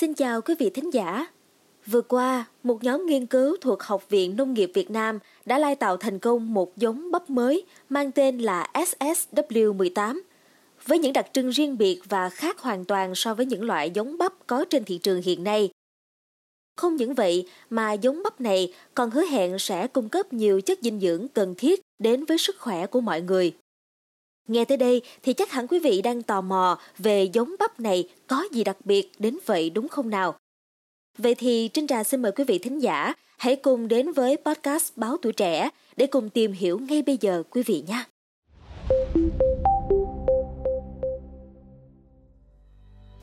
Xin chào quý vị thính giả. Vừa qua, một nhóm nghiên cứu thuộc Học viện Nông nghiệp Việt Nam đã lai tạo thành công một giống bắp mới mang tên là SSW18 với những đặc trưng riêng biệt và khác hoàn toàn so với những loại giống bắp có trên thị trường hiện nay. Không những vậy mà giống bắp này còn hứa hẹn sẽ cung cấp nhiều chất dinh dưỡng cần thiết đến với sức khỏe của mọi người. Nghe tới đây thì chắc hẳn quý vị đang tò mò về giống bắp này có gì đặc biệt đến vậy đúng không nào? Vậy thì Trinh Trà xin mời quý vị thính giả hãy cùng đến với podcast Báo Tuổi Trẻ để cùng tìm hiểu ngay bây giờ quý vị nhé.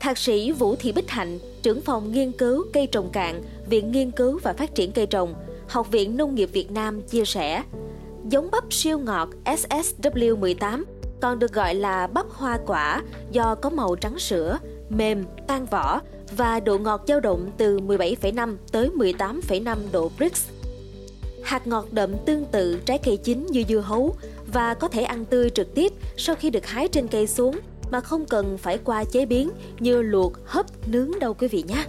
Thạc sĩ Vũ Thị Bích Hạnh, trưởng phòng nghiên cứu cây trồng cạn, Viện Nghiên cứu và Phát triển cây trồng, Học viện Nông nghiệp Việt Nam chia sẻ, giống bắp siêu ngọt SSW18 còn được gọi là bắp hoa quả do có màu trắng sữa, mềm, tan vỏ và độ ngọt dao động từ 17,5 tới 18,5 độ Brix. Hạt ngọt đậm tương tự trái cây chín như dưa hấu và có thể ăn tươi trực tiếp sau khi được hái trên cây xuống mà không cần phải qua chế biến như luộc, hấp, nướng đâu quý vị nhé.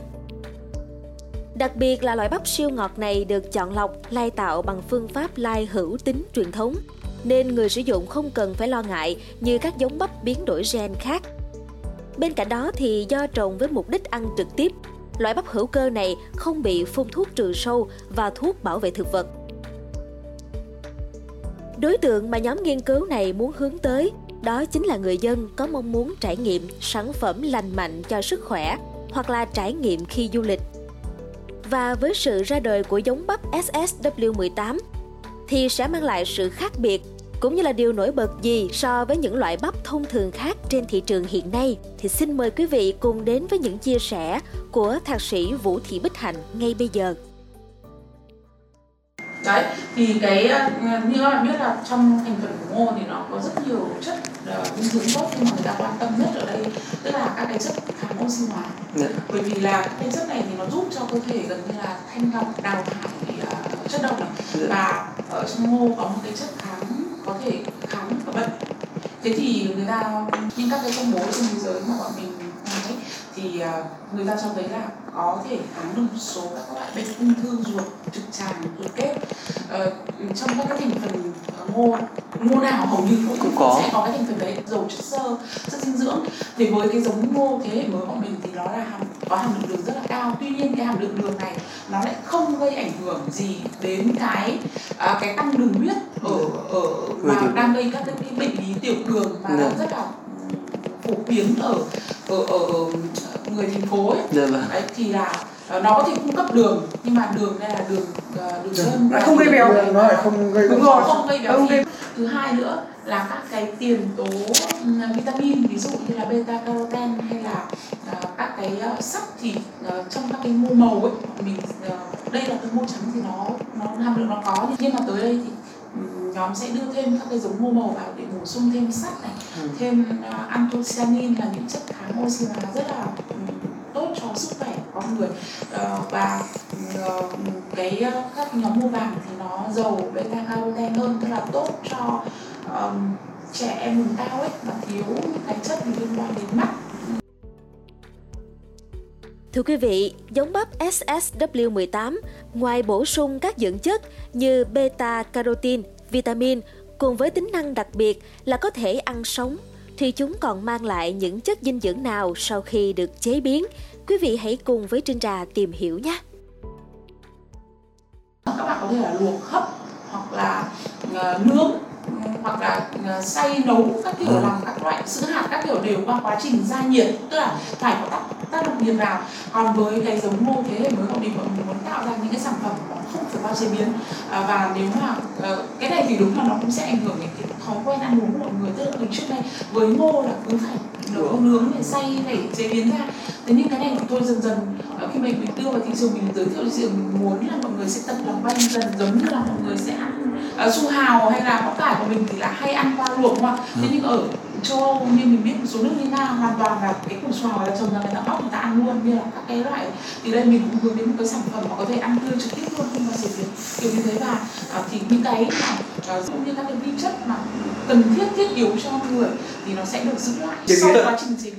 Đặc biệt là loại bắp siêu ngọt này được chọn lọc, lai tạo bằng phương pháp lai hữu tính truyền thống, nên người sử dụng không cần phải lo ngại như các giống bắp biến đổi gen khác. Bên cạnh đó thì do trồng với mục đích ăn trực tiếp, loại bắp hữu cơ này không bị phun thuốc trừ sâu và thuốc bảo vệ thực vật. Đối tượng mà nhóm nghiên cứu này muốn hướng tới đó chính là người dân có mong muốn trải nghiệm sản phẩm lành mạnh cho sức khỏe hoặc là trải nghiệm khi du lịch. Và với sự ra đời của giống bắp SSW18 thì sẽ mang lại sự khác biệt cũng như là điều nổi bật gì so với những loại bắp thông thường khác trên thị trường hiện nay thì xin mời quý vị cùng đến với những chia sẻ của thạc sĩ Vũ Thị Bích Hạnh ngay bây giờ đấy thì cái ờ, như các bạn biết là trong thành phần của ngô thì nó có rất nhiều chất uh, dinh dưỡng tốt nhưng mà người ta quan tâm nhất ở đây tức là các cái chất kháng oxy hóa yeah. Dạ. bởi vì là cái chất này thì nó giúp cho cơ thể gần như là thanh lọc đào thải uh, chất độc này yeah. Dạ. và ở trong ngô có một cái chất kháng có thể kháng và bệnh thế thì người ta những các cái công bố trên thế giới mà bọn mình ấy, thì uh, người ta cho thấy là có thể kháng được một số các loại bệnh ung thư ruột trực tràng ruột kết uh, trong các cái thành phần ngô ngô nào hầu như cũng, cũng có. sẽ có cái dầu chất xơ chất dinh dưỡng. Thì với cái giống ngô thế hệ mới của mình thì nó là hàm có hàm lượng đường rất là cao. Tuy nhiên cái hàm lượng đường này nó lại không gây ảnh hưởng gì đến cái uh, cái tăng đường huyết ở ở mà đang gây các cái bệnh lý tiểu đường và đang rất là phổ biến ở ở ở, ở người thành phố ấy. Dạ vâng. đấy thì là ờ, nó có thể cung cấp đường nhưng mà đường đây là đường đơn nó không? Gây béo. Nó lại không gây đúng rồi không gây béo không gây... thứ hai nữa là các cái tiền tố um, vitamin ví dụ như là beta carotene hay là uh, các cái uh, sắt thì uh, trong các cái mô màu ấy mình uh, đây là cái mô trắng thì nó nó hàm lượng nó có nhưng mà tới đây thì nhóm sẽ đưa thêm các cái giống ngô màu vào để bổ sung thêm sắt này ừ. thêm uh, anthocyanin là những chất kháng oxy hóa rất là um, tốt cho sức khỏe con người. Uh, và cái ờ, các nhóm mua vàng thì nó giàu beta carotene hơn tức là tốt cho um, trẻ em vùng cao ấy và thiếu những cái chất liên quan đến mắt Thưa quý vị, giống bắp SSW18 ngoài bổ sung các dưỡng chất như beta carotene vitamin cùng với tính năng đặc biệt là có thể ăn sống thì chúng còn mang lại những chất dinh dưỡng nào sau khi được chế biến? Quý vị hãy cùng với Trinh Trà tìm hiểu nhé. Các bạn có thể là luộc hấp hoặc là uh, nướng hoặc là uh, xay nấu các kiểu ừ. làm các loại sữa hạt các kiểu đều qua quá trình gia nhiệt tức là phải có tác, tác động nhiệt vào còn với cái giống ngô thế hệ mới của mình mình muốn tạo ra những cái sản phẩm không phải qua chế biến. À, và nếu mà à, cái này thì đúng là nó cũng sẽ ảnh hưởng đến cái thói quen ăn uống của mọi người. Tức là mình trước đây với ngô là cứ phải nấu nướng để xay để chế biến ra. Thế nhưng cái tôi dần dần à, khi mình mình đưa vào thị trường mình giới thiệu thị trường mình muốn là mọi người sẽ tập làm quen dần giống như là mọi người sẽ ăn uh, su hào hay là bắp cải của mình thì là hay ăn qua luộc mà. Thế ừ. nhưng ở châu Âu như mình biết một số nước như Nga hoàn toàn là cái củ xoài là trồng ra người ta bóc người ta ăn luôn như là các cái loại thì đây mình cũng hướng đến một cái sản phẩm mà có thể ăn tươi trực tiếp luôn không bao giờ biến kiểu như thế và à, thì những cái mà à, cũng như các cái vi chất mà cần thiết thiết yếu cho người thì nó sẽ được giữ lại sau quá trình chế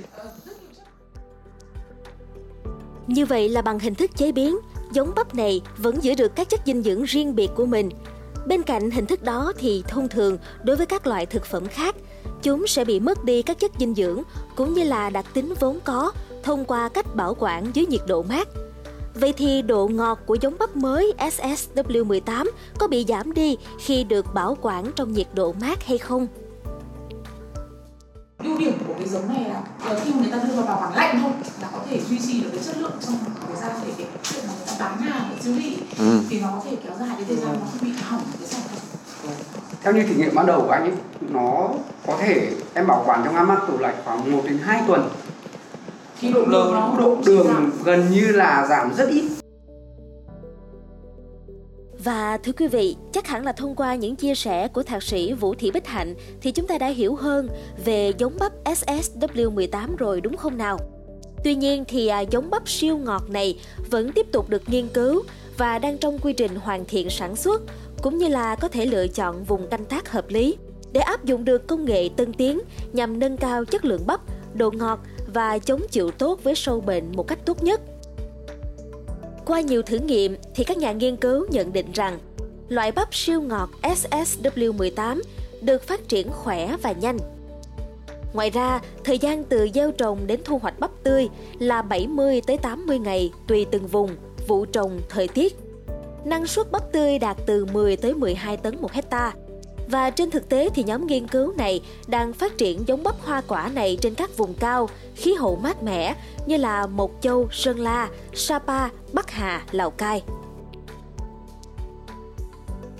như vậy là bằng hình thức chế biến, giống bắp này vẫn giữ được các chất dinh dưỡng riêng biệt của mình. Bên cạnh hình thức đó thì thông thường đối với các loại thực phẩm khác, chúng sẽ bị mất đi các chất dinh dưỡng cũng như là đặc tính vốn có thông qua cách bảo quản dưới nhiệt độ mát. Vậy thì độ ngọt của giống bắp mới SSW18 có bị giảm đi khi được bảo quản trong nhiệt độ mát hay không? Ưu điểm của cái giống này là khi mà người ta đưa vào bảo quản lạnh thôi là có thể duy trì được cái chất lượng trong thời gian để cái chuyện mà người ta bán hàng ở siêu thị ừ. thì nó có thể kéo dài cái thời gian nó không bị hỏng cái sản phẩm. Theo như thử nghiệm ban đầu của anh ấy nó có thể em bảo quản trong ngăn mát tủ lạnh khoảng 1 đến 2 tuần. Khi độ đường nó độ đường gần như là giảm rất ít và thưa quý vị, chắc hẳn là thông qua những chia sẻ của thạc sĩ Vũ Thị Bích Hạnh thì chúng ta đã hiểu hơn về giống bắp SSW18 rồi đúng không nào? Tuy nhiên thì à, giống bắp siêu ngọt này vẫn tiếp tục được nghiên cứu và đang trong quy trình hoàn thiện sản xuất cũng như là có thể lựa chọn vùng canh tác hợp lý để áp dụng được công nghệ tân tiến nhằm nâng cao chất lượng bắp, độ ngọt và chống chịu tốt với sâu bệnh một cách tốt nhất. Qua nhiều thử nghiệm thì các nhà nghiên cứu nhận định rằng loại bắp siêu ngọt SSW18 được phát triển khỏe và nhanh. Ngoài ra, thời gian từ gieo trồng đến thu hoạch bắp tươi là 70 tới 80 ngày tùy từng vùng, vụ trồng, thời tiết. Năng suất bắp tươi đạt từ 10 tới 12 tấn một hecta. Và trên thực tế thì nhóm nghiên cứu này đang phát triển giống bắp hoa quả này trên các vùng cao, khí hậu mát mẻ như là Mộc Châu, Sơn La, Sapa, Bắc Hà, Lào Cai.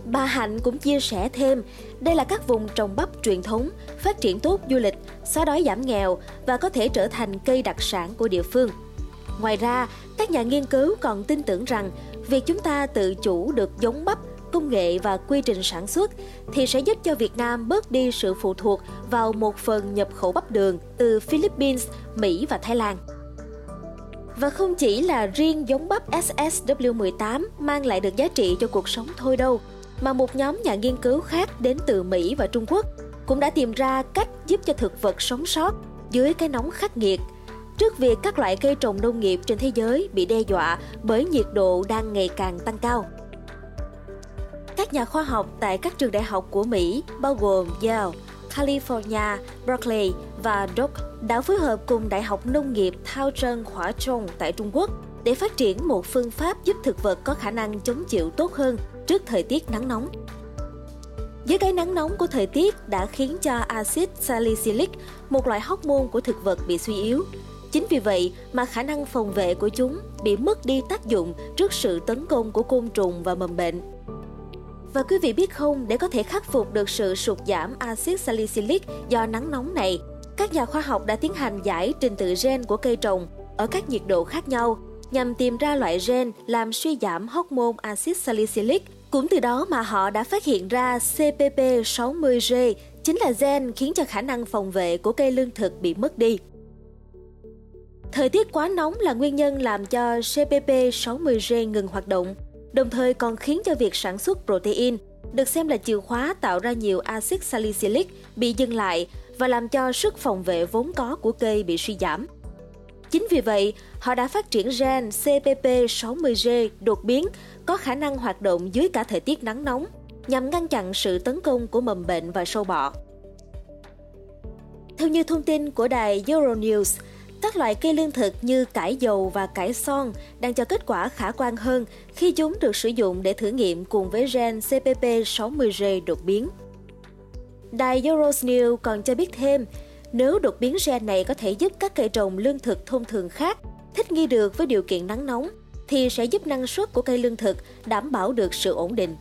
Bà Hạnh cũng chia sẻ thêm, đây là các vùng trồng bắp truyền thống, phát triển tốt du lịch, xóa đói giảm nghèo và có thể trở thành cây đặc sản của địa phương. Ngoài ra, các nhà nghiên cứu còn tin tưởng rằng việc chúng ta tự chủ được giống bắp, công nghệ và quy trình sản xuất thì sẽ giúp cho Việt Nam bớt đi sự phụ thuộc vào một phần nhập khẩu bắp đường từ Philippines, Mỹ và Thái Lan. Và không chỉ là riêng giống bắp SSW18 mang lại được giá trị cho cuộc sống thôi đâu, mà một nhóm nhà nghiên cứu khác đến từ Mỹ và Trung Quốc cũng đã tìm ra cách giúp cho thực vật sống sót dưới cái nóng khắc nghiệt trước việc các loại cây trồng nông nghiệp trên thế giới bị đe dọa bởi nhiệt độ đang ngày càng tăng cao. Các nhà khoa học tại các trường đại học của Mỹ bao gồm Yale, California, Berkeley và Duke đã phối hợp cùng Đại học Nông nghiệp Thao Trân Hỏa Trung tại Trung Quốc để phát triển một phương pháp giúp thực vật có khả năng chống chịu tốt hơn trước thời tiết nắng nóng. Dưới cái nắng nóng của thời tiết đã khiến cho axit salicylic, một loại hormone của thực vật bị suy yếu. Chính vì vậy mà khả năng phòng vệ của chúng bị mất đi tác dụng trước sự tấn công của côn trùng và mầm bệnh. Và quý vị biết không, để có thể khắc phục được sự sụt giảm axit salicylic do nắng nóng này, các nhà khoa học đã tiến hành giải trình tự gen của cây trồng ở các nhiệt độ khác nhau nhằm tìm ra loại gen làm suy giảm hormone axit salicylic. Cũng từ đó mà họ đã phát hiện ra CPP60G chính là gen khiến cho khả năng phòng vệ của cây lương thực bị mất đi. Thời tiết quá nóng là nguyên nhân làm cho CPP60G ngừng hoạt động, đồng thời còn khiến cho việc sản xuất protein được xem là chìa khóa tạo ra nhiều axit salicylic bị dừng lại và làm cho sức phòng vệ vốn có của cây bị suy giảm. Chính vì vậy, họ đã phát triển gen CPP60G đột biến có khả năng hoạt động dưới cả thời tiết nắng nóng nhằm ngăn chặn sự tấn công của mầm bệnh và sâu bọ. Theo như thông tin của đài Euronews, các loại cây lương thực như cải dầu và cải son đang cho kết quả khả quan hơn khi chúng được sử dụng để thử nghiệm cùng với gen CPP60G đột biến. Đài Euronews còn cho biết thêm, nếu đột biến gen này có thể giúp các cây trồng lương thực thông thường khác thích nghi được với điều kiện nắng nóng, thì sẽ giúp năng suất của cây lương thực đảm bảo được sự ổn định.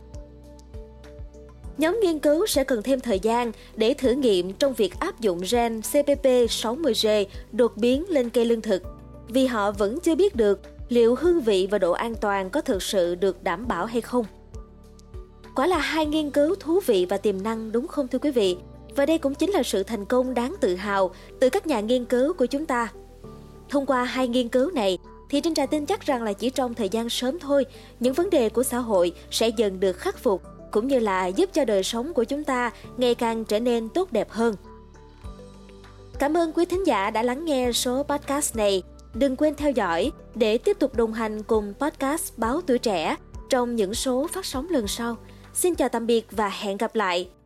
Nhóm nghiên cứu sẽ cần thêm thời gian để thử nghiệm trong việc áp dụng gen CPP60G đột biến lên cây lương thực, vì họ vẫn chưa biết được liệu hương vị và độ an toàn có thực sự được đảm bảo hay không. Quả là hai nghiên cứu thú vị và tiềm năng đúng không thưa quý vị? Và đây cũng chính là sự thành công đáng tự hào từ các nhà nghiên cứu của chúng ta. Thông qua hai nghiên cứu này, thì Trinh Trà tin chắc rằng là chỉ trong thời gian sớm thôi, những vấn đề của xã hội sẽ dần được khắc phục cũng như là giúp cho đời sống của chúng ta ngày càng trở nên tốt đẹp hơn. Cảm ơn quý thính giả đã lắng nghe số podcast này. Đừng quên theo dõi để tiếp tục đồng hành cùng podcast Báo Tuổi Trẻ trong những số phát sóng lần sau. Xin chào tạm biệt và hẹn gặp lại!